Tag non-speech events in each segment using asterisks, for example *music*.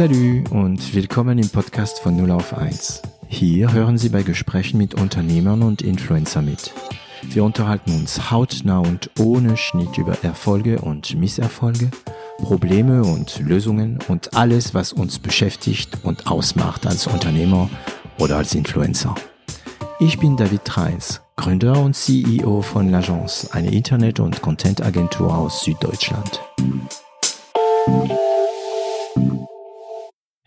Salut und willkommen im Podcast von 0 auf 1. Hier hören Sie bei Gesprächen mit Unternehmern und Influencer mit. Wir unterhalten uns hautnah und ohne Schnitt über Erfolge und Misserfolge, Probleme und Lösungen und alles, was uns beschäftigt und ausmacht als Unternehmer oder als Influencer. Ich bin David Treis, Gründer und CEO von L'Agence, eine Internet- und Content-Agentur aus Süddeutschland.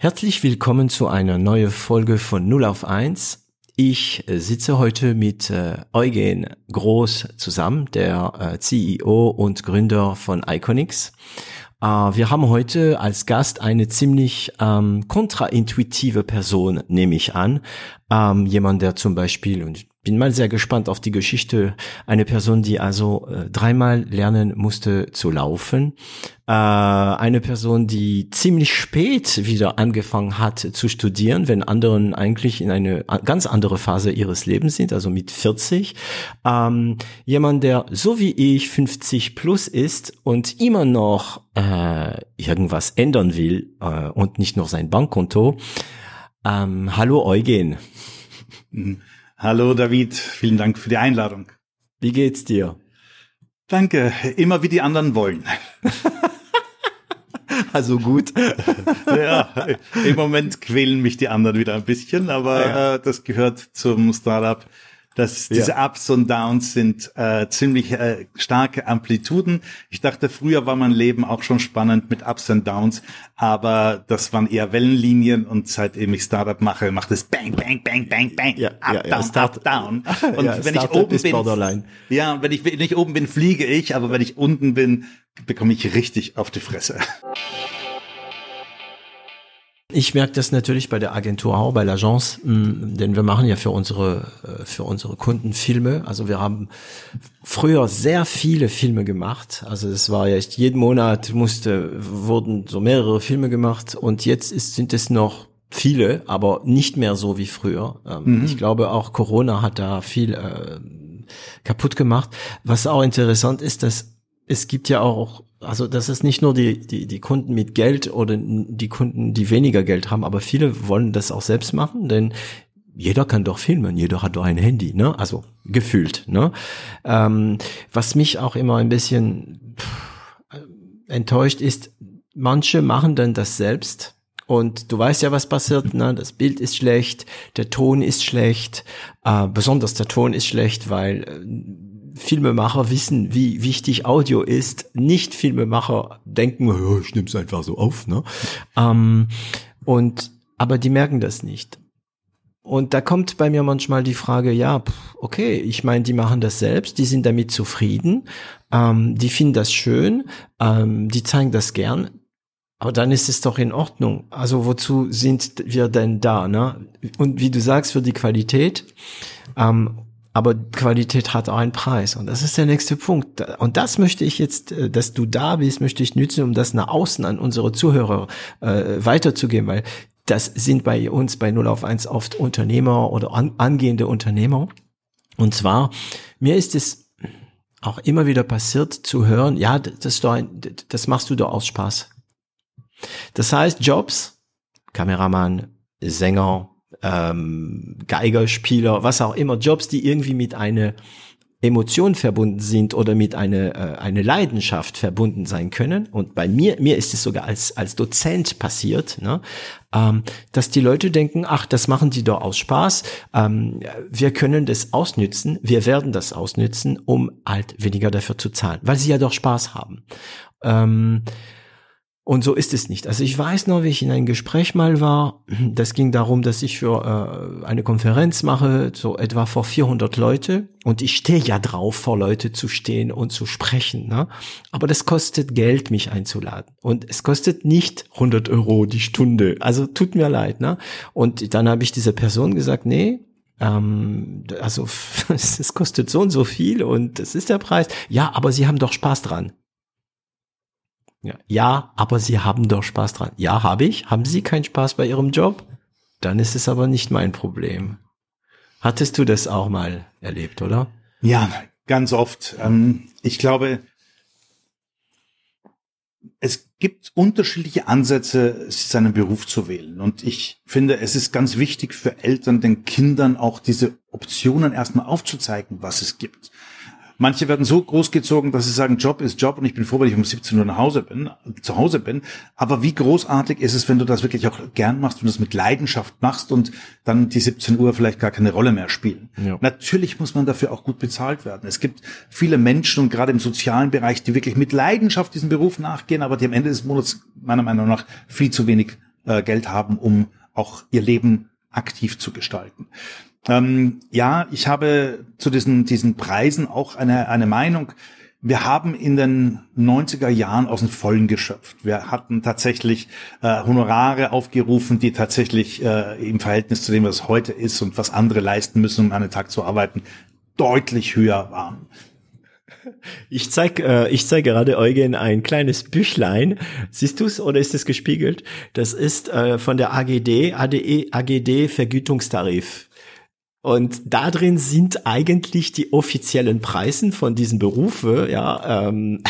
Herzlich willkommen zu einer neuen Folge von 0 auf 1. Ich äh, sitze heute mit äh, Eugen Groß zusammen, der äh, CEO und Gründer von Iconics. Wir haben heute als Gast eine ziemlich ähm, kontraintuitive Person, nehme ich an. Ähm, jemand, der zum Beispiel, und bin mal sehr gespannt auf die Geschichte. Eine Person, die also äh, dreimal lernen musste zu laufen. Äh, eine Person, die ziemlich spät wieder angefangen hat zu studieren, wenn anderen eigentlich in eine ganz andere Phase ihres Lebens sind, also mit 40. Ähm, jemand, der so wie ich 50 plus ist und immer noch äh, irgendwas ändern will äh, und nicht nur sein Bankkonto. Ähm, hallo Eugen. Mhm. Hallo David, vielen Dank für die Einladung. Wie geht's dir? Danke, immer wie die anderen wollen. *laughs* also gut. *laughs* ja, im Moment quälen mich die anderen wieder ein bisschen, aber ja. äh, das gehört zum Startup dass diese ja. Ups und Downs sind äh, ziemlich äh, starke Amplituden. Ich dachte, früher war mein Leben auch schon spannend mit Ups und Downs, aber das waren eher Wellenlinien und seitdem ich Startup mache, macht es Bang, Bang, Bang, Bang, Bang, ja, up, ja, down, Start up, down. *laughs* Und wenn ich oben bin, borderline. ja, wenn ich nicht oben bin, fliege ich, aber wenn ich unten bin, bekomme ich richtig auf die Fresse. Ich merke das natürlich bei der Agentur auch, bei l'Agence, mm, denn wir machen ja für unsere, äh, für unsere Kunden Filme. Also wir haben früher sehr viele Filme gemacht. Also es war ja echt, jeden Monat musste, wurden so mehrere Filme gemacht und jetzt ist, sind es noch viele, aber nicht mehr so wie früher. Ähm, mhm. Ich glaube auch Corona hat da viel äh, kaputt gemacht. Was auch interessant ist, dass es gibt ja auch, also das ist nicht nur die, die, die Kunden mit Geld oder die Kunden, die weniger Geld haben, aber viele wollen das auch selbst machen, denn jeder kann doch filmen, jeder hat doch ein Handy, ne? Also gefühlt, ne? Ähm, was mich auch immer ein bisschen pff, enttäuscht ist, manche machen dann das selbst. Und du weißt ja, was passiert, ne? Das Bild ist schlecht, der Ton ist schlecht, äh, besonders der Ton ist schlecht, weil äh, Filmemacher wissen, wie wichtig Audio ist. Nicht Filmemacher denken, oh, ich nehme es einfach so auf. Ne? Ähm, und aber die merken das nicht. Und da kommt bei mir manchmal die Frage, ja, okay, ich meine, die machen das selbst, die sind damit zufrieden, ähm, die finden das schön, ähm, die zeigen das gern, aber dann ist es doch in Ordnung. Also wozu sind wir denn da? Ne? Und wie du sagst, für die Qualität. Ähm, aber Qualität hat auch einen Preis. Und das ist der nächste Punkt. Und das möchte ich jetzt, äh, dass du da bist, möchte ich nützen, um das nach außen an unsere Zuhörer äh, weiterzugeben, weil das sind bei uns bei 0 auf 1 oft Unternehmer oder an, angehende Unternehmer. Und zwar, mir ist es auch immer wieder passiert zu hören, ja, das, das machst du doch aus Spaß. Das heißt, Jobs, Kameramann, Sänger, ähm, Geigerspieler, was auch immer, Jobs, die irgendwie mit einer Emotion verbunden sind oder mit einer äh, eine Leidenschaft verbunden sein können. Und bei mir, mir ist es sogar als als Dozent passiert, ne, ähm, dass die Leute denken, ach, das machen die doch aus Spaß. Ähm, wir können das ausnützen, wir werden das ausnützen, um halt weniger dafür zu zahlen, weil sie ja doch Spaß haben. Ähm, und so ist es nicht. Also ich weiß noch, wie ich in einem Gespräch mal war. Das ging darum, dass ich für äh, eine Konferenz mache, so etwa vor 400 Leute. Und ich stehe ja drauf, vor Leute zu stehen und zu sprechen. Ne? Aber das kostet Geld, mich einzuladen. Und es kostet nicht 100 Euro die Stunde. Also tut mir leid. Ne? Und dann habe ich dieser Person gesagt, nee, ähm, also *laughs* es kostet so und so viel und das ist der Preis. Ja, aber Sie haben doch Spaß dran. Ja, ja, aber Sie haben doch Spaß dran. Ja, habe ich. Haben Sie keinen Spaß bei Ihrem Job? Dann ist es aber nicht mein Problem. Hattest du das auch mal erlebt, oder? Ja, ganz oft. Ähm, ich glaube, es gibt unterschiedliche Ansätze, seinen Beruf zu wählen. Und ich finde, es ist ganz wichtig für Eltern, den Kindern auch diese Optionen erstmal aufzuzeigen, was es gibt. Manche werden so großgezogen, dass sie sagen, Job ist Job und ich bin froh, wenn ich um 17 Uhr nach Hause bin, zu Hause bin. Aber wie großartig ist es, wenn du das wirklich auch gern machst, wenn du es mit Leidenschaft machst und dann die 17 Uhr vielleicht gar keine Rolle mehr spielen. Ja. Natürlich muss man dafür auch gut bezahlt werden. Es gibt viele Menschen und gerade im sozialen Bereich, die wirklich mit Leidenschaft diesen Beruf nachgehen, aber die am Ende des Monats meiner Meinung nach viel zu wenig äh, Geld haben, um auch ihr Leben aktiv zu gestalten. Ähm, ja, ich habe zu diesen, diesen Preisen auch eine, eine Meinung. Wir haben in den 90er Jahren aus dem Vollen geschöpft. Wir hatten tatsächlich äh, Honorare aufgerufen, die tatsächlich äh, im Verhältnis zu dem, was heute ist und was andere leisten müssen, um einen Tag zu arbeiten, deutlich höher waren. Ich zeig, äh, ich zeig gerade Eugen ein kleines Büchlein. Siehst du's oder ist es gespiegelt? Das ist äh, von der AGD, ADE, AGD Vergütungstarif. Und da drin sind eigentlich die offiziellen Preisen von diesen Berufe, ja, ähm,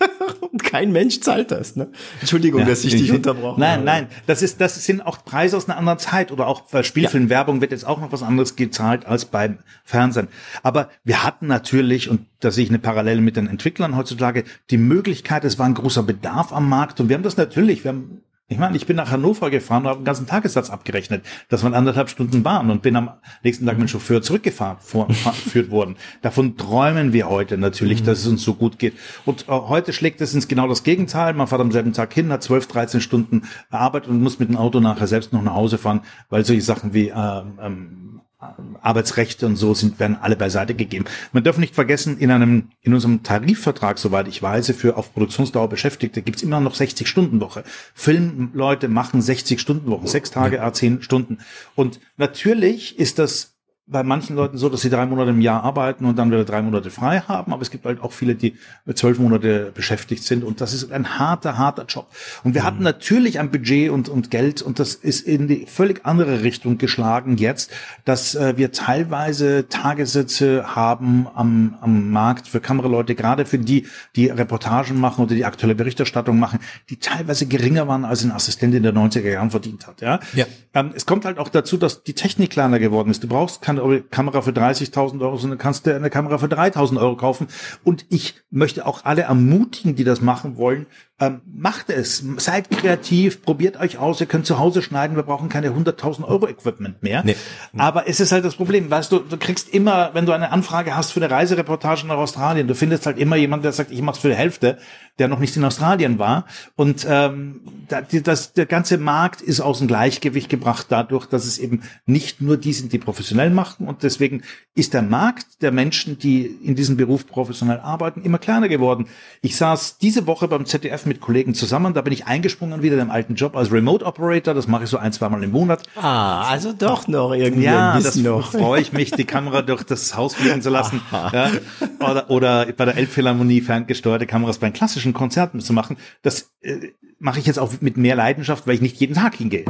*laughs* und kein Mensch zahlt das. Ne? Entschuldigung, ja, dass ich dich unterbrochen Nein, habe. nein, das ist, das sind auch Preise aus einer anderen Zeit oder auch bei Spielfilmwerbung wird jetzt auch noch was anderes gezahlt als beim Fernsehen. Aber wir hatten natürlich und da sehe ich eine Parallele mit den Entwicklern heutzutage die Möglichkeit, es war ein großer Bedarf am Markt und wir haben das natürlich, wir haben ich meine, ich bin nach Hannover gefahren und habe einen ganzen Tagessatz abgerechnet. Das waren anderthalb Stunden Bahn und bin am nächsten Tag mit dem Chauffeur zurückgefahren, *laughs* geführt worden. Davon träumen wir heute natürlich, dass es uns so gut geht. Und äh, heute schlägt es ins genau das Gegenteil. Man fährt am selben Tag hin, hat 12, 13 Stunden Arbeit und muss mit dem Auto nachher selbst noch nach Hause fahren, weil solche Sachen wie ähm, ähm, Arbeitsrechte und so sind, werden alle beiseite gegeben. Man darf nicht vergessen, in einem, in unserem Tarifvertrag, soweit ich weiß, für auf Produktionsdauer Beschäftigte gibt's immer noch 60 Stunden Woche. Filmleute machen 60 Stunden Wochen, sechs Tage, ja. 10 Stunden. Und natürlich ist das bei manchen Leuten so, dass sie drei Monate im Jahr arbeiten und dann wieder drei Monate frei haben. Aber es gibt halt auch viele, die zwölf Monate beschäftigt sind. Und das ist ein harter, harter Job. Und wir mhm. hatten natürlich ein Budget und, und Geld und das ist in die völlig andere Richtung geschlagen jetzt, dass äh, wir teilweise Tagessätze haben am, am Markt für Kameraleute, gerade für die, die Reportagen machen oder die aktuelle Berichterstattung machen, die teilweise geringer waren, als ein Assistent in der 90er Jahren verdient hat. Ja? ja. Ähm, es kommt halt auch dazu, dass die Technik kleiner geworden ist. Du brauchst keine Kamera für 30.000 Euro, sondern kannst du eine Kamera für 3.000 Euro kaufen. Und ich möchte auch alle ermutigen, die das machen wollen, ähm, macht es, seid kreativ, probiert euch aus, ihr könnt zu Hause schneiden, wir brauchen keine 100.000 Euro Equipment mehr. Nee. Aber es ist halt das Problem, weißt du, du kriegst immer, wenn du eine Anfrage hast für eine Reisereportage nach Australien, du findest halt immer jemand, der sagt, ich mach's für die Hälfte, der noch nicht in Australien war. Und ähm, das, der ganze Markt ist aus dem Gleichgewicht gebracht dadurch, dass es eben nicht nur die sind, die professionell machen. Und deswegen ist der Markt der Menschen, die in diesem Beruf professionell arbeiten, immer kleiner geworden. Ich saß diese Woche beim ZDF mit Kollegen zusammen. Da bin ich eingesprungen wieder in dem alten Job als Remote Operator. Das mache ich so ein, zwei Mal im Monat. Ah, also doch noch irgendwie. Ja, das noch. freue ich mich, die Kamera durch das Haus fliegen zu lassen. *laughs* ja. oder, oder bei der Elbphilharmonie ferngesteuerte Kameras bei klassischen Konzerten zu machen. Das äh, mache ich jetzt auch mit mehr Leidenschaft, weil ich nicht jeden Tag hingehe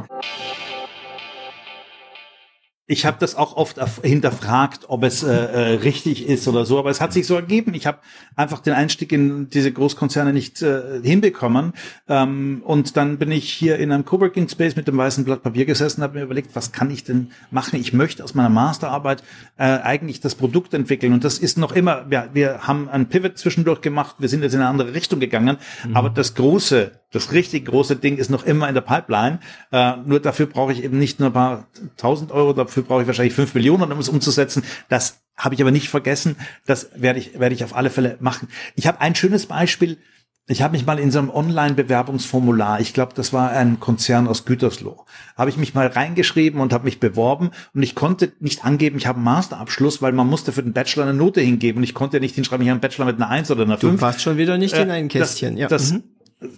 ich habe das auch oft hinterfragt, ob es äh, äh, richtig ist oder so, aber es hat sich so ergeben. Ich habe einfach den Einstieg in diese Großkonzerne nicht äh, hinbekommen ähm, und dann bin ich hier in einem Coworking Space mit dem weißen Blatt Papier gesessen, habe mir überlegt, was kann ich denn machen? Ich möchte aus meiner Masterarbeit äh, eigentlich das Produkt entwickeln und das ist noch immer. Wir, wir haben einen Pivot zwischendurch gemacht, wir sind jetzt in eine andere Richtung gegangen, mhm. aber das große das richtig große Ding ist noch immer in der Pipeline. Äh, nur dafür brauche ich eben nicht nur ein paar tausend Euro, dafür brauche ich wahrscheinlich fünf Millionen, um es umzusetzen. Das habe ich aber nicht vergessen. Das werde ich, werde ich auf alle Fälle machen. Ich habe ein schönes Beispiel. Ich habe mich mal in so einem Online-Bewerbungsformular, ich glaube, das war ein Konzern aus Gütersloh, habe ich mich mal reingeschrieben und habe mich beworben und ich konnte nicht angeben, ich habe einen Masterabschluss, weil man musste für den Bachelor eine Note hingeben und ich konnte nicht hinschreiben, ich habe einen Bachelor mit einer Eins oder einer Fünf. Du warst schon wieder nicht äh, in ein Kästchen, das, ja. Das, mhm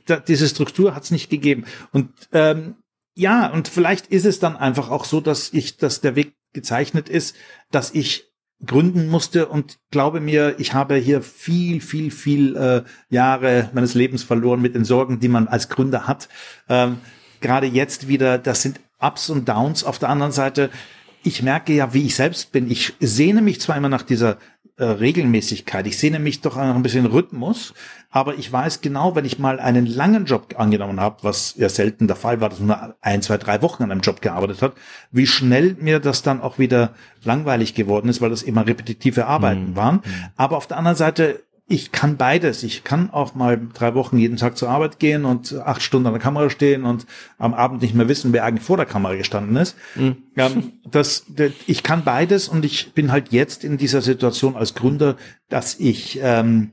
da, diese Struktur hat es nicht gegeben. Und ähm, ja, und vielleicht ist es dann einfach auch so, dass ich, dass der Weg gezeichnet ist, dass ich gründen musste und glaube mir, ich habe hier viel, viel, viel äh, Jahre meines Lebens verloren mit den Sorgen, die man als Gründer hat. Ähm, Gerade jetzt wieder, das sind Ups und Downs. Auf der anderen Seite, ich merke ja, wie ich selbst bin. Ich sehne mich zwar immer nach dieser äh, Regelmäßigkeit. Ich sehne mich doch ein bisschen Rhythmus, aber ich weiß genau, wenn ich mal einen langen Job angenommen habe, was ja selten der Fall war, dass man ein, zwei, drei Wochen an einem Job gearbeitet hat, wie schnell mir das dann auch wieder langweilig geworden ist, weil das immer repetitive Arbeiten mhm. waren. Aber auf der anderen Seite ich kann beides. Ich kann auch mal drei Wochen jeden Tag zur Arbeit gehen und acht Stunden an der Kamera stehen und am Abend nicht mehr wissen, wer eigentlich vor der Kamera gestanden ist. Mhm. Ähm, das, ich kann beides und ich bin halt jetzt in dieser Situation als Gründer, dass ich ähm,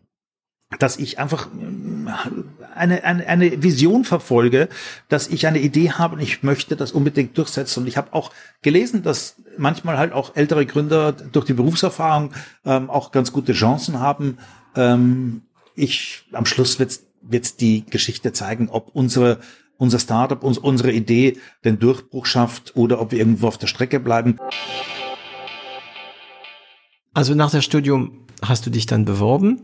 dass ich einfach äh, eine, eine, eine Vision verfolge, dass ich eine Idee habe und ich möchte das unbedingt durchsetzen. Und ich habe auch gelesen, dass manchmal halt auch ältere Gründer durch die Berufserfahrung ähm, auch ganz gute Chancen haben, ähm, ich, am Schluss wird's wird's die Geschichte zeigen, ob unsere, unser Startup, uns, unsere Idee den Durchbruch schafft oder ob wir irgendwo auf der Strecke bleiben. Also nach der Studium hast du dich dann beworben,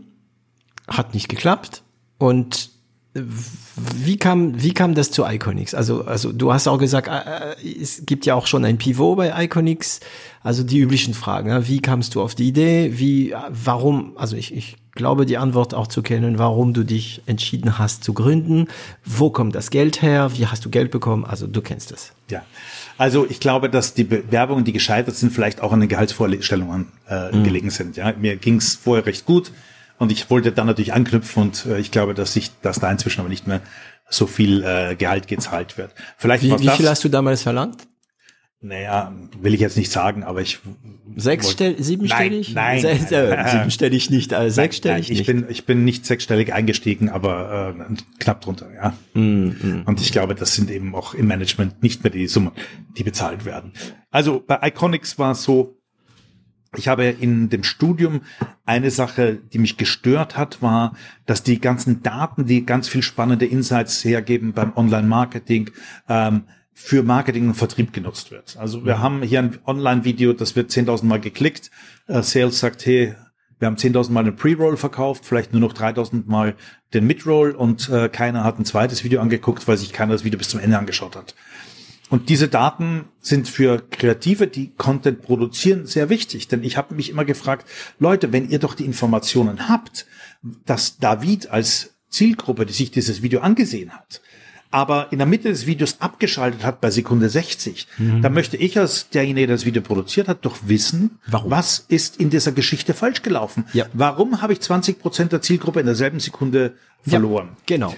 hat nicht geklappt und wie kam, wie kam das zu Iconix? Also, also du hast auch gesagt, äh, äh, es gibt ja auch schon ein Pivot bei Iconix. Also die üblichen Fragen. Wie kamst du auf die Idee? Wie, warum? Also ich, ich glaube, die Antwort auch zu kennen, warum du dich entschieden hast zu gründen. Wo kommt das Geld her? Wie hast du Geld bekommen? Also du kennst es. Ja. Also ich glaube, dass die Bewerbungen, die gescheitert sind, vielleicht auch an den Gehaltsvorstellungen äh, mhm. gelegen sind. Ja, mir ging es vorher recht gut und ich wollte dann natürlich anknüpfen und äh, ich glaube, dass sich, dass da inzwischen aber nicht mehr so viel äh, Gehalt gezahlt wird. Vielleicht wie, wie viel hast du damals verlangt? Naja, will ich jetzt nicht sagen, aber ich sechsstellig, siebenstellig? Nein, nein, *laughs* nein siebenstellig nicht, also sechsstellig nein, ich nicht. bin ich bin nicht sechsstellig eingestiegen, aber äh, knapp drunter, ja. Mm, mm, Und ich glaube, das sind eben auch im Management nicht mehr die Summen, die bezahlt werden. Also bei Iconics war es so, ich habe in dem Studium eine Sache, die mich gestört hat, war, dass die ganzen Daten, die ganz viel spannende Insights hergeben beim Online-Marketing, ähm, für Marketing und Vertrieb genutzt wird. Also wir mhm. haben hier ein Online-Video, das wird 10.000 Mal geklickt. Äh, Sales sagt, hey, wir haben 10.000 Mal einen Pre-Roll verkauft, vielleicht nur noch 3.000 Mal den Mid-Roll und äh, keiner hat ein zweites Video angeguckt, weil sich keiner das Video bis zum Ende angeschaut hat. Und diese Daten sind für Kreative, die Content produzieren, sehr wichtig. Denn ich habe mich immer gefragt, Leute, wenn ihr doch die Informationen habt, dass David als Zielgruppe, die sich dieses Video angesehen hat, aber in der Mitte des Videos abgeschaltet hat bei Sekunde 60, mhm. dann möchte ich als derjenige, der das Video produziert hat, doch wissen, Warum? was ist in dieser Geschichte falsch gelaufen? Ja. Warum habe ich 20 Prozent der Zielgruppe in derselben Sekunde verloren? Ja, genau.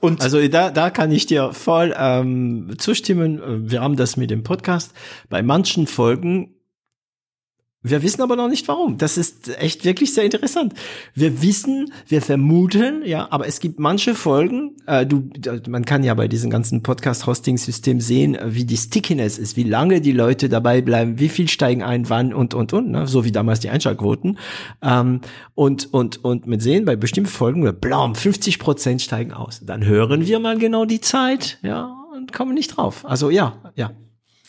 Und also da, da kann ich dir voll ähm, zustimmen. Wir haben das mit dem Podcast. Bei manchen Folgen wir wissen aber noch nicht warum. Das ist echt wirklich sehr interessant. Wir wissen, wir vermuten, ja, aber es gibt manche Folgen, äh, du, man kann ja bei diesem ganzen Podcast-Hosting-System sehen, wie die Stickiness ist, wie lange die Leute dabei bleiben, wie viel steigen ein, wann und und und, ne? so wie damals die Einschaltquoten. Ähm, und und und mit sehen, bei bestimmten Folgen, blam, 50 Prozent steigen aus. Dann hören wir mal genau die Zeit, ja, und kommen nicht drauf. Also ja, ja.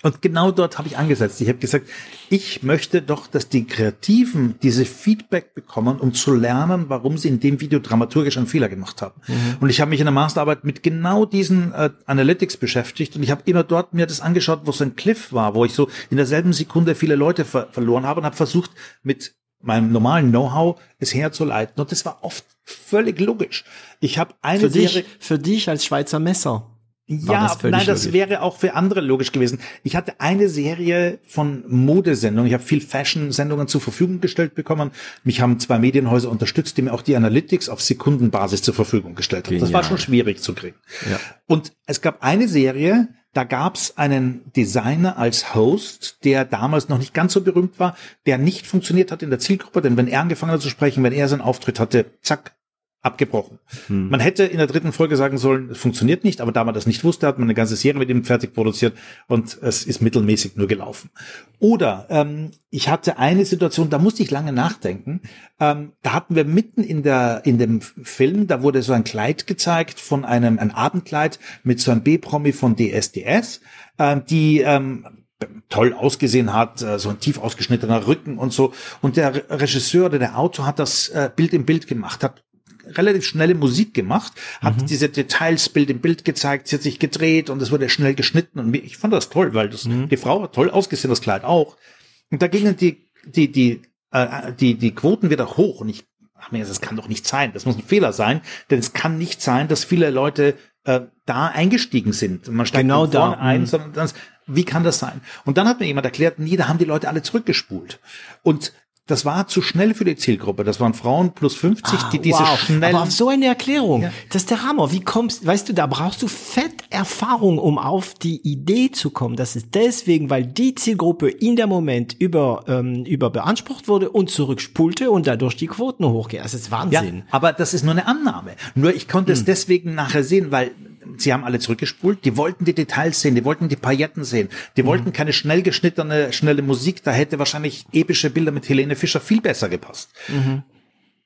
Und genau dort habe ich angesetzt. Ich habe gesagt, ich möchte doch, dass die Kreativen diese Feedback bekommen, um zu lernen, warum sie in dem Video dramaturgisch einen Fehler gemacht haben. Mhm. Und ich habe mich in der Masterarbeit mit genau diesen äh, Analytics beschäftigt und ich habe immer dort mir das angeschaut, wo so ein Cliff war, wo ich so in derselben Sekunde viele Leute ver verloren habe und habe versucht, mit meinem normalen Know-how es herzuleiten. Und das war oft völlig logisch. Ich habe eine für Serie dich, für dich als Schweizer Messer. Ja, das nein, das logisch. wäre auch für andere logisch gewesen. Ich hatte eine Serie von Modesendungen. Ich habe viel Fashion-Sendungen zur Verfügung gestellt bekommen. Mich haben zwei Medienhäuser unterstützt, die mir auch die Analytics auf Sekundenbasis zur Verfügung gestellt haben. Das war schon schwierig zu kriegen. Ja. Und es gab eine Serie, da gab's einen Designer als Host, der damals noch nicht ganz so berühmt war, der nicht funktioniert hat in der Zielgruppe, denn wenn er angefangen hat zu sprechen, wenn er seinen Auftritt hatte, zack, abgebrochen. Hm. Man hätte in der dritten Folge sagen sollen, es funktioniert nicht, aber da man das nicht wusste, hat man eine ganze Serie mit ihm fertig produziert und es ist mittelmäßig nur gelaufen. Oder ähm, ich hatte eine Situation, da musste ich lange nachdenken. Ähm, da hatten wir mitten in der in dem Film, da wurde so ein Kleid gezeigt von einem ein Abendkleid mit so einem B-Promi von DSDS, äh, die ähm, toll ausgesehen hat, äh, so ein tief ausgeschnittener Rücken und so. Und der Regisseur oder der Autor hat das äh, Bild im Bild gemacht, hat relativ schnelle Musik gemacht, hat mhm. diese Details Bild im Bild gezeigt, sie hat sich gedreht und es wurde schnell geschnitten und ich fand das toll, weil das, mhm. die Frau hat toll ausgesehen, das Kleid auch. Und da gingen die, die, die äh, die, die Quoten wieder hoch und ich ach mir, das kann doch nicht sein, das muss ein Fehler sein, denn es kann nicht sein, dass viele Leute äh, da eingestiegen sind. Man steigt genau da ein, mhm. sondern das, wie kann das sein? Und dann hat mir jemand erklärt, nee, da haben die Leute alle zurückgespult. Und das war zu schnell für die Zielgruppe. Das waren Frauen plus 50, ah, die diese wow. schnell. Aber auf so eine Erklärung, ja. das ist der Hammer. Wie kommst, weißt du, da brauchst du fett Erfahrung, um auf die Idee zu kommen. Das ist deswegen, weil die Zielgruppe in der Moment über, ähm, über beansprucht wurde und zurückspulte und dadurch die Quoten hochgehen. Das ist Wahnsinn. Ja, aber das ist nur eine Annahme. Nur ich konnte hm. es deswegen nachher sehen, weil sie haben alle zurückgespult, die wollten die Details sehen, die wollten die Pailletten sehen, die mhm. wollten keine schnell geschnittene, schnelle Musik, da hätte wahrscheinlich epische Bilder mit Helene Fischer viel besser gepasst. Mhm.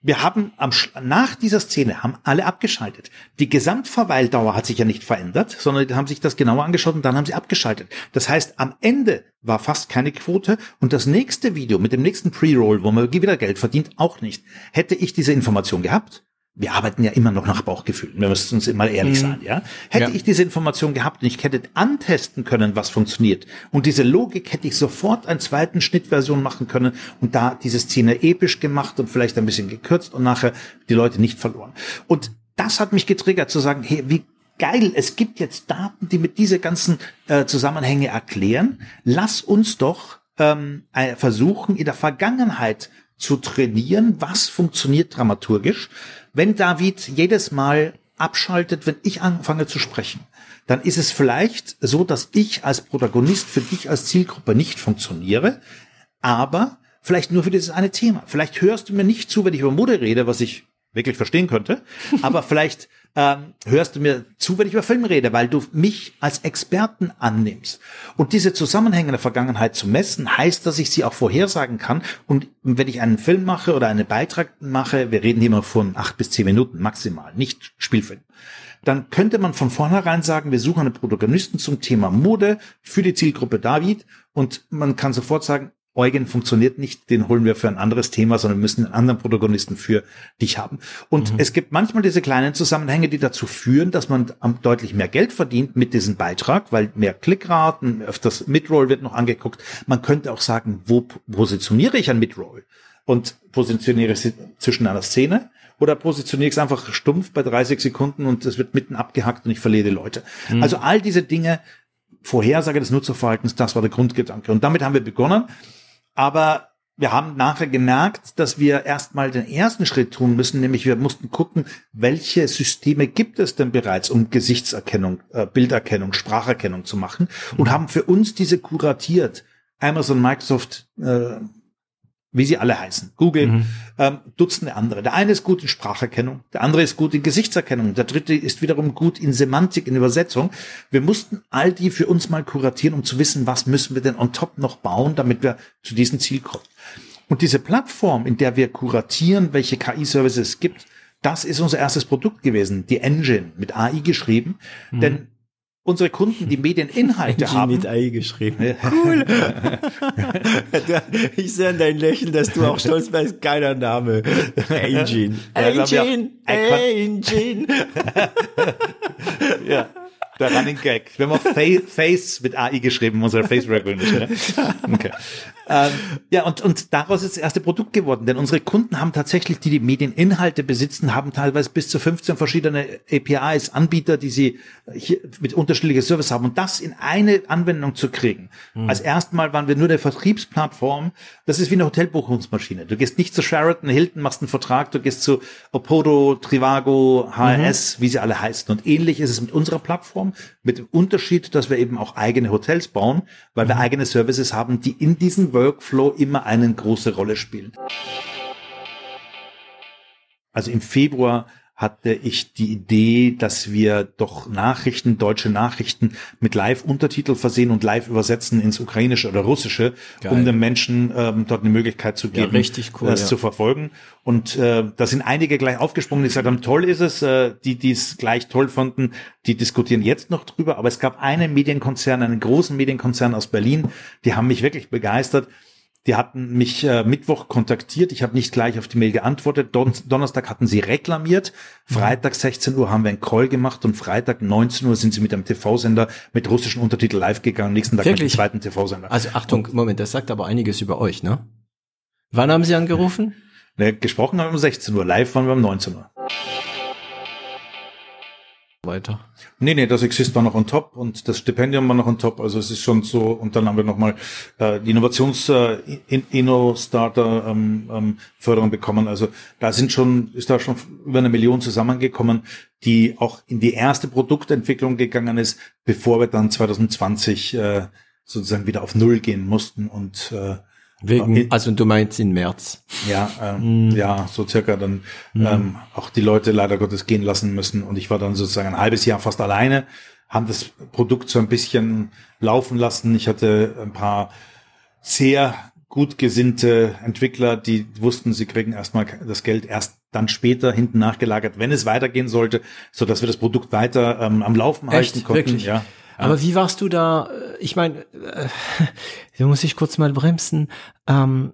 Wir haben am, nach dieser Szene haben alle abgeschaltet. Die Gesamtverweildauer hat sich ja nicht verändert, sondern die haben sich das genauer angeschaut und dann haben sie abgeschaltet. Das heißt, am Ende war fast keine Quote und das nächste Video mit dem nächsten Pre-Roll, wo man wieder Geld verdient, auch nicht. Hätte ich diese Information gehabt, wir arbeiten ja immer noch nach Bauchgefühl. Wir müssen uns immer ehrlich mhm. sein, ja. Hätte ja. ich diese Information gehabt und ich hätte antesten können, was funktioniert und diese Logik hätte ich sofort einen zweiten Schnittversion machen können und da diese Szene episch gemacht und vielleicht ein bisschen gekürzt und nachher die Leute nicht verloren. Und das hat mich getriggert zu sagen, hey, wie geil, es gibt jetzt Daten, die mit diese ganzen äh, Zusammenhänge erklären. Lass uns doch ähm, äh, versuchen, in der Vergangenheit zu trainieren, was funktioniert dramaturgisch wenn David jedes Mal abschaltet, wenn ich anfange zu sprechen, dann ist es vielleicht so, dass ich als Protagonist für dich als Zielgruppe nicht funktioniere, aber vielleicht nur für dieses eine Thema. Vielleicht hörst du mir nicht zu, wenn ich über Mode rede, was ich wirklich verstehen könnte, aber *laughs* vielleicht ähm, hörst du mir zu, wenn ich über Film rede, weil du mich als Experten annimmst. Und diese Zusammenhänge in der Vergangenheit zu messen, heißt, dass ich sie auch vorhersagen kann. Und wenn ich einen Film mache oder einen Beitrag mache, wir reden hier immer von acht bis zehn Minuten maximal, nicht Spielfilm dann könnte man von vornherein sagen, wir suchen einen Protagonisten zum Thema Mode für die Zielgruppe David und man kann sofort sagen, Eugen funktioniert nicht, den holen wir für ein anderes Thema, sondern müssen einen anderen Protagonisten für dich haben. Und mhm. es gibt manchmal diese kleinen Zusammenhänge, die dazu führen, dass man deutlich mehr Geld verdient mit diesem Beitrag, weil mehr Klickraten, öfters Midroll wird noch angeguckt. Man könnte auch sagen, wo positioniere ich ein Midroll? Und positioniere ich zwischen einer Szene oder positioniere ich es einfach stumpf bei 30 Sekunden und es wird mitten abgehackt und ich verliere die Leute. Mhm. Also all diese Dinge, Vorhersage des Nutzerverhaltens, das war der Grundgedanke. Und damit haben wir begonnen. Aber wir haben nachher gemerkt, dass wir erstmal den ersten Schritt tun müssen, nämlich wir mussten gucken, welche Systeme gibt es denn bereits, um Gesichtserkennung, äh, Bilderkennung, Spracherkennung zu machen und haben für uns diese kuratiert. Amazon, Microsoft, äh, wie sie alle heißen, Google, mhm. ähm, Dutzende andere. Der eine ist gut in Spracherkennung, der andere ist gut in Gesichtserkennung, der dritte ist wiederum gut in Semantik, in Übersetzung. Wir mussten all die für uns mal kuratieren, um zu wissen, was müssen wir denn on top noch bauen, damit wir zu diesem Ziel kommen. Und diese Plattform, in der wir kuratieren, welche KI-Services es gibt, das ist unser erstes Produkt gewesen, die Engine mit AI geschrieben. Mhm. Denn unsere Kunden die Medieninhalte haben. mit AI geschrieben. Cool. *laughs* ich sehe an dein Lächeln, dass du auch stolz bist. Geiler Name. Engine. *laughs* Engine. Engine. ja *laughs* der Running Gag. Wir haben auch Face mit AI geschrieben, unsere Face Recognition. Ne? Okay. Ähm, ja, und, und daraus ist das erste Produkt geworden, denn unsere Kunden haben tatsächlich, die die Medieninhalte besitzen, haben teilweise bis zu 15 verschiedene APIs, Anbieter, die sie hier mit unterschiedlichen Services haben und das in eine Anwendung zu kriegen. Mhm. Als erstmal waren wir nur eine Vertriebsplattform. Das ist wie eine Hotelbuchungsmaschine. Du gehst nicht zu Sheraton, Hilton, machst einen Vertrag, du gehst zu Opodo, Trivago, HRS, mhm. wie sie alle heißen. Und ähnlich ist es mit unserer Plattform, mit dem Unterschied, dass wir eben auch eigene Hotels bauen, weil mhm. wir eigene Services haben, die in diesen Workflow immer eine große Rolle spielen. Also im Februar hatte ich die Idee, dass wir doch Nachrichten, deutsche Nachrichten mit Live-Untertitel versehen und live übersetzen ins Ukrainische oder Russische, Geil. um den Menschen ähm, dort eine Möglichkeit zu geben, ja, cool, das ja. zu verfolgen. Und äh, da sind einige gleich aufgesprungen, die gesagt haben, toll ist es, äh, die, die es gleich toll fanden, die diskutieren jetzt noch drüber. Aber es gab einen Medienkonzern, einen großen Medienkonzern aus Berlin, die haben mich wirklich begeistert die hatten mich äh, Mittwoch kontaktiert. Ich habe nicht gleich auf die Mail geantwortet. Don Donnerstag hatten sie reklamiert. Freitag 16 Uhr haben wir einen Call gemacht und Freitag 19 Uhr sind sie mit einem TV-Sender mit russischen Untertiteln live gegangen. Nächsten Tag Wirklich? mit dem zweiten TV-Sender. Also Achtung, und, Moment, das sagt aber einiges über euch, ne? Wann haben Sie angerufen? Ne, gesprochen haben wir um 16 Uhr, live waren wir um 19 Uhr. Weiter. Nee, nee, das Exist war noch on top und das Stipendium war noch on top. Also es ist schon so, und dann haben wir nochmal äh, die Innovations äh, Inno-Starter ähm, ähm, Förderung bekommen. Also da sind schon, ist da schon über eine Million zusammengekommen, die auch in die erste Produktentwicklung gegangen ist, bevor wir dann 2020 äh, sozusagen wieder auf Null gehen mussten und äh, Wegen, also du meinst in März. Ja, ähm, mm. ja, so circa dann mm. ähm, auch die Leute leider Gottes gehen lassen müssen. Und ich war dann sozusagen ein halbes Jahr fast alleine, haben das Produkt so ein bisschen laufen lassen. Ich hatte ein paar sehr gut gesinnte Entwickler, die wussten, sie kriegen erstmal das Geld erst dann später hinten nachgelagert, wenn es weitergehen sollte, so dass wir das Produkt weiter ähm, am Laufen Echt? halten konnten. Wirklich? Ja. Aber wie warst du da? Ich meine, äh, *laughs* da muss ich kurz mal bremsen. Ähm,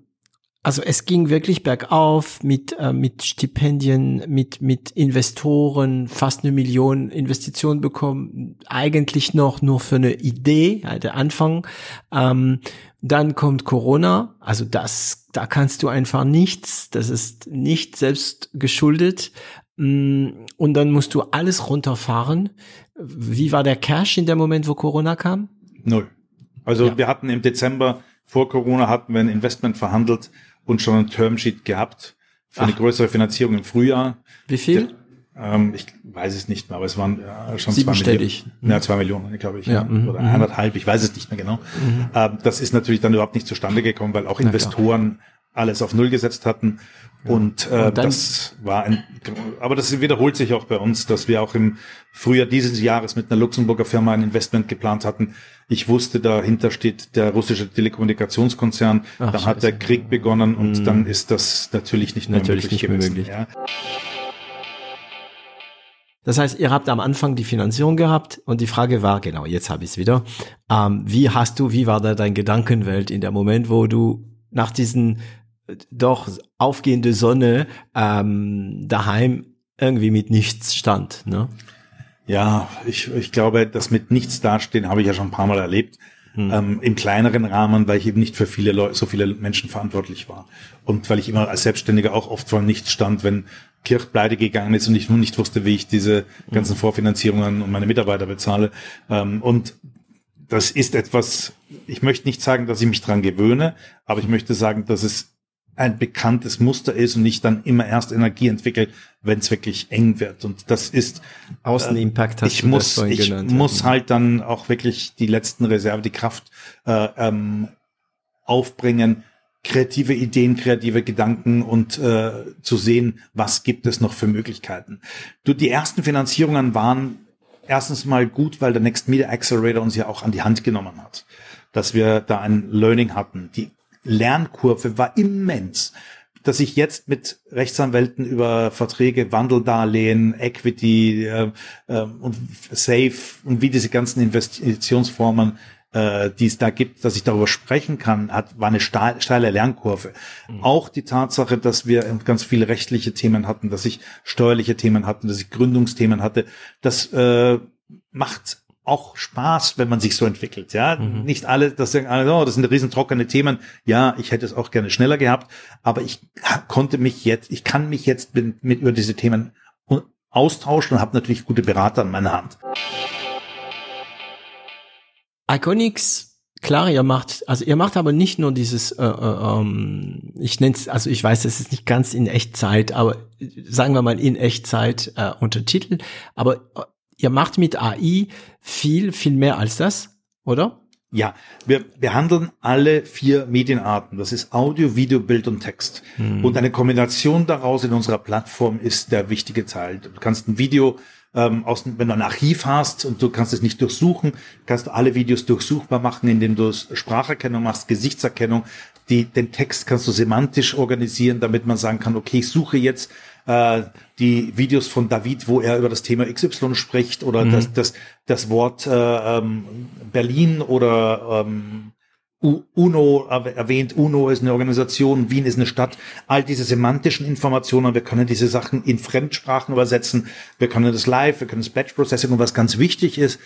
also es ging wirklich bergauf mit äh, mit Stipendien, mit mit Investoren, fast eine Million Investitionen bekommen, eigentlich noch nur für eine Idee, ja, der Anfang. Ähm, dann kommt Corona, also das, da kannst du einfach nichts, das ist nicht selbst geschuldet. Mm, und dann musst du alles runterfahren. Wie war der Cash in dem Moment, wo Corona kam? Null. Also ja. wir hatten im Dezember vor Corona hatten wir ein Investment verhandelt und schon ein Termsheet gehabt für Ach. eine größere Finanzierung im Frühjahr. Wie viel? Ähm, ich weiß es nicht mehr, aber es waren ja, schon zwei Millionen. Mhm. Ja, zwei Millionen, glaube ich. Ja. ja. Mhm. Oder mhm. anderthalb, ich weiß es nicht mehr genau. Mhm. Ähm, das ist natürlich dann überhaupt nicht zustande gekommen, weil auch Investoren alles auf Null gesetzt hatten. Und, äh, und das war ein, aber das wiederholt sich auch bei uns, dass wir auch im Frühjahr dieses Jahres mit einer Luxemburger Firma ein Investment geplant hatten. Ich wusste, dahinter steht der russische Telekommunikationskonzern. Ach, dann hat der Krieg begonnen und mm. dann ist das natürlich nicht mehr natürlich möglich nicht gewesen. Möglich. Ja. Das heißt, ihr habt am Anfang die Finanzierung gehabt und die Frage war, genau, jetzt habe ich es wieder, ähm, wie hast du, wie war da dein Gedankenwelt in der Moment, wo du nach diesen doch aufgehende Sonne ähm, daheim irgendwie mit nichts stand. Ne? Ja, ich, ich glaube, das mit nichts dastehen habe ich ja schon ein paar Mal erlebt. Hm. Ähm, Im kleineren Rahmen, weil ich eben nicht für viele Leute, so viele Menschen verantwortlich war. Und weil ich immer als Selbstständiger auch oft vor nichts stand, wenn Kirch pleite gegangen ist und ich nur nicht wusste, wie ich diese ganzen hm. Vorfinanzierungen und meine Mitarbeiter bezahle. Ähm, und das ist etwas, ich möchte nicht sagen, dass ich mich dran gewöhne, aber ich möchte sagen, dass es ein bekanntes Muster ist und nicht dann immer erst Energie entwickelt, wenn es wirklich eng wird. Und das ist Außenimpact. Äh, ich muss, ich genannt, muss halt dann auch wirklich die letzten Reserve, die Kraft äh, ähm, aufbringen, kreative Ideen, kreative Gedanken und äh, zu sehen, was gibt es noch für Möglichkeiten. Du, die ersten Finanzierungen waren erstens mal gut, weil der Next Media Accelerator uns ja auch an die Hand genommen hat, dass wir da ein Learning hatten. Die Lernkurve war immens. Dass ich jetzt mit Rechtsanwälten über Verträge, Wandeldarlehen, Equity äh, äh, und Safe und wie diese ganzen Investitionsformen äh, die es da gibt, dass ich darüber sprechen kann, hat, war eine steile Lernkurve. Mhm. Auch die Tatsache, dass wir ganz viele rechtliche Themen hatten, dass ich steuerliche Themen hatten, dass ich Gründungsthemen hatte, das äh, macht auch Spaß, wenn man sich so entwickelt. Ja, mhm. nicht alle, das sagen alle, oh, das sind riesen trockene Themen. Ja, ich hätte es auch gerne schneller gehabt, aber ich konnte mich jetzt, ich kann mich jetzt mit, mit über diese Themen austauschen und habe natürlich gute Berater an meiner Hand. Iconics, klar, ihr macht, also ihr macht aber nicht nur dieses, äh, äh, ähm, ich nenne es, also ich weiß, es ist nicht ganz in Echtzeit, aber sagen wir mal in Echtzeit äh, Untertitel, aber äh, ihr macht mit AI viel, viel mehr als das, oder? Ja, wir behandeln alle vier Medienarten. Das ist Audio, Video, Bild und Text. Mhm. Und eine Kombination daraus in unserer Plattform ist der wichtige Teil. Du kannst ein Video ähm, aus, wenn du ein Archiv hast und du kannst es nicht durchsuchen, kannst du alle Videos durchsuchbar machen, indem du Spracherkennung machst, Gesichtserkennung. Die, den Text kannst du semantisch organisieren, damit man sagen kann, okay, ich suche jetzt äh, die Videos von David, wo er über das Thema XY spricht oder mhm. das, das, das Wort äh, ähm, Berlin oder ähm, UNO erwähnt, UNO ist eine Organisation, Wien ist eine Stadt, all diese semantischen Informationen, wir können diese Sachen in Fremdsprachen übersetzen, wir können das live, wir können das Batch Processing und was ganz wichtig ist,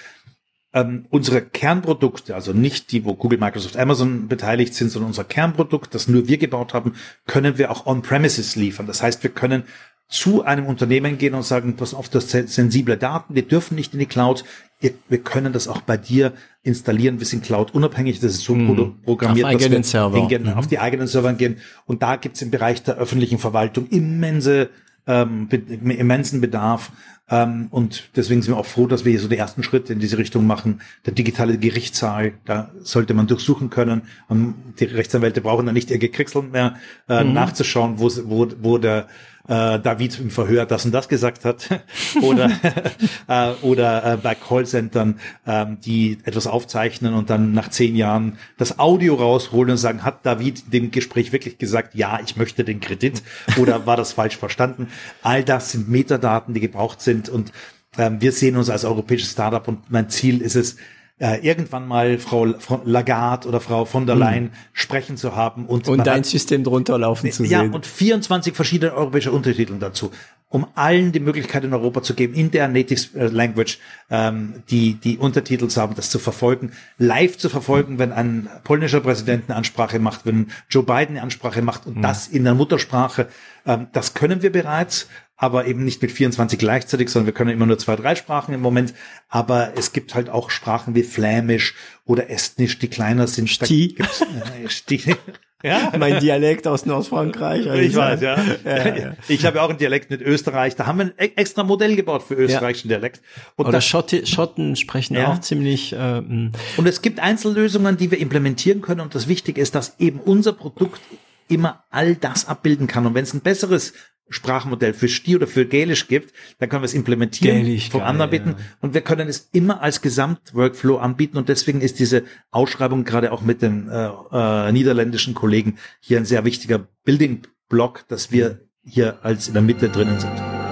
ähm, unsere Kernprodukte, also nicht die, wo Google, Microsoft, Amazon beteiligt sind, sondern unser Kernprodukt, das nur wir gebaut haben, können wir auch on-premises liefern. Das heißt, wir können zu einem Unternehmen gehen und sagen, pass auf, das sind sensible Daten, wir dürfen nicht in die Cloud, wir können das auch bei dir installieren, wir sind Cloud unabhängig, das ist so mhm. programmiert, auf dass Server. Hingehen, mhm. auf die eigenen Server gehen und da gibt's im Bereich der öffentlichen Verwaltung immense ähm, immensen Bedarf ähm, und deswegen sind wir auch froh, dass wir hier so die ersten Schritte in diese Richtung machen. Der digitale Gerichtssaal, da sollte man durchsuchen können. Und die Rechtsanwälte brauchen dann nicht ihr Gekriegseln mehr äh, mhm. nachzuschauen, wo, wo, wo der äh, David im Verhör das und das gesagt hat *laughs* oder *laughs* äh, oder äh, bei Callcentern, äh, die etwas aufzeichnen und dann nach zehn Jahren das Audio rausholen und sagen, hat David dem Gespräch wirklich gesagt, ja, ich möchte den Kredit oder war das falsch verstanden? All das sind Metadaten, die gebraucht sind und ähm, wir sehen uns als europäisches Startup und mein Ziel ist es, äh, irgendwann mal Frau, Lagarde oder Frau von der hm. Leyen mhm. sprechen zu haben und, und dein hat, System drunter laufen zu ja, sehen. Ja, und 24 verschiedene europäische Untertitel dazu, um allen die Möglichkeit in Europa zu geben, in der Native äh, Language ähm, die, die Untertitel zu haben, das zu verfolgen, live zu verfolgen, wenn ein polnischer Präsident eine Ansprache macht, wenn Joe Biden eine Ansprache macht und mhm. das in der Muttersprache. Ähm, das können wir bereits aber eben nicht mit 24 gleichzeitig, sondern wir können immer nur zwei, drei Sprachen im Moment. Aber es gibt halt auch Sprachen wie Flämisch oder Estnisch, die kleiner sind. Sti. Äh, Sti. *laughs* Ja? Mein Dialekt aus Nordfrankreich. Also ich weiß, ja. ja, ja. Ich habe ja auch einen Dialekt mit Österreich. Da haben wir ein e- extra Modell gebaut für österreichischen. Dialekt. Und Oder Schotti, Schotten sprechen ja. auch ziemlich. Äh, und es gibt Einzellösungen, die wir implementieren können. Und das Wichtige ist, dass eben unser Produkt immer all das abbilden kann. Und wenn es ein besseres Sprachmodell für Sti oder für Gälisch gibt, dann können wir es implementieren, Gälisch, vom anderen bieten ja. und wir können es immer als Gesamtworkflow anbieten und deswegen ist diese Ausschreibung gerade auch mit den äh, äh, niederländischen Kollegen hier ein sehr wichtiger Building Block, dass wir hier als in der Mitte drinnen sind.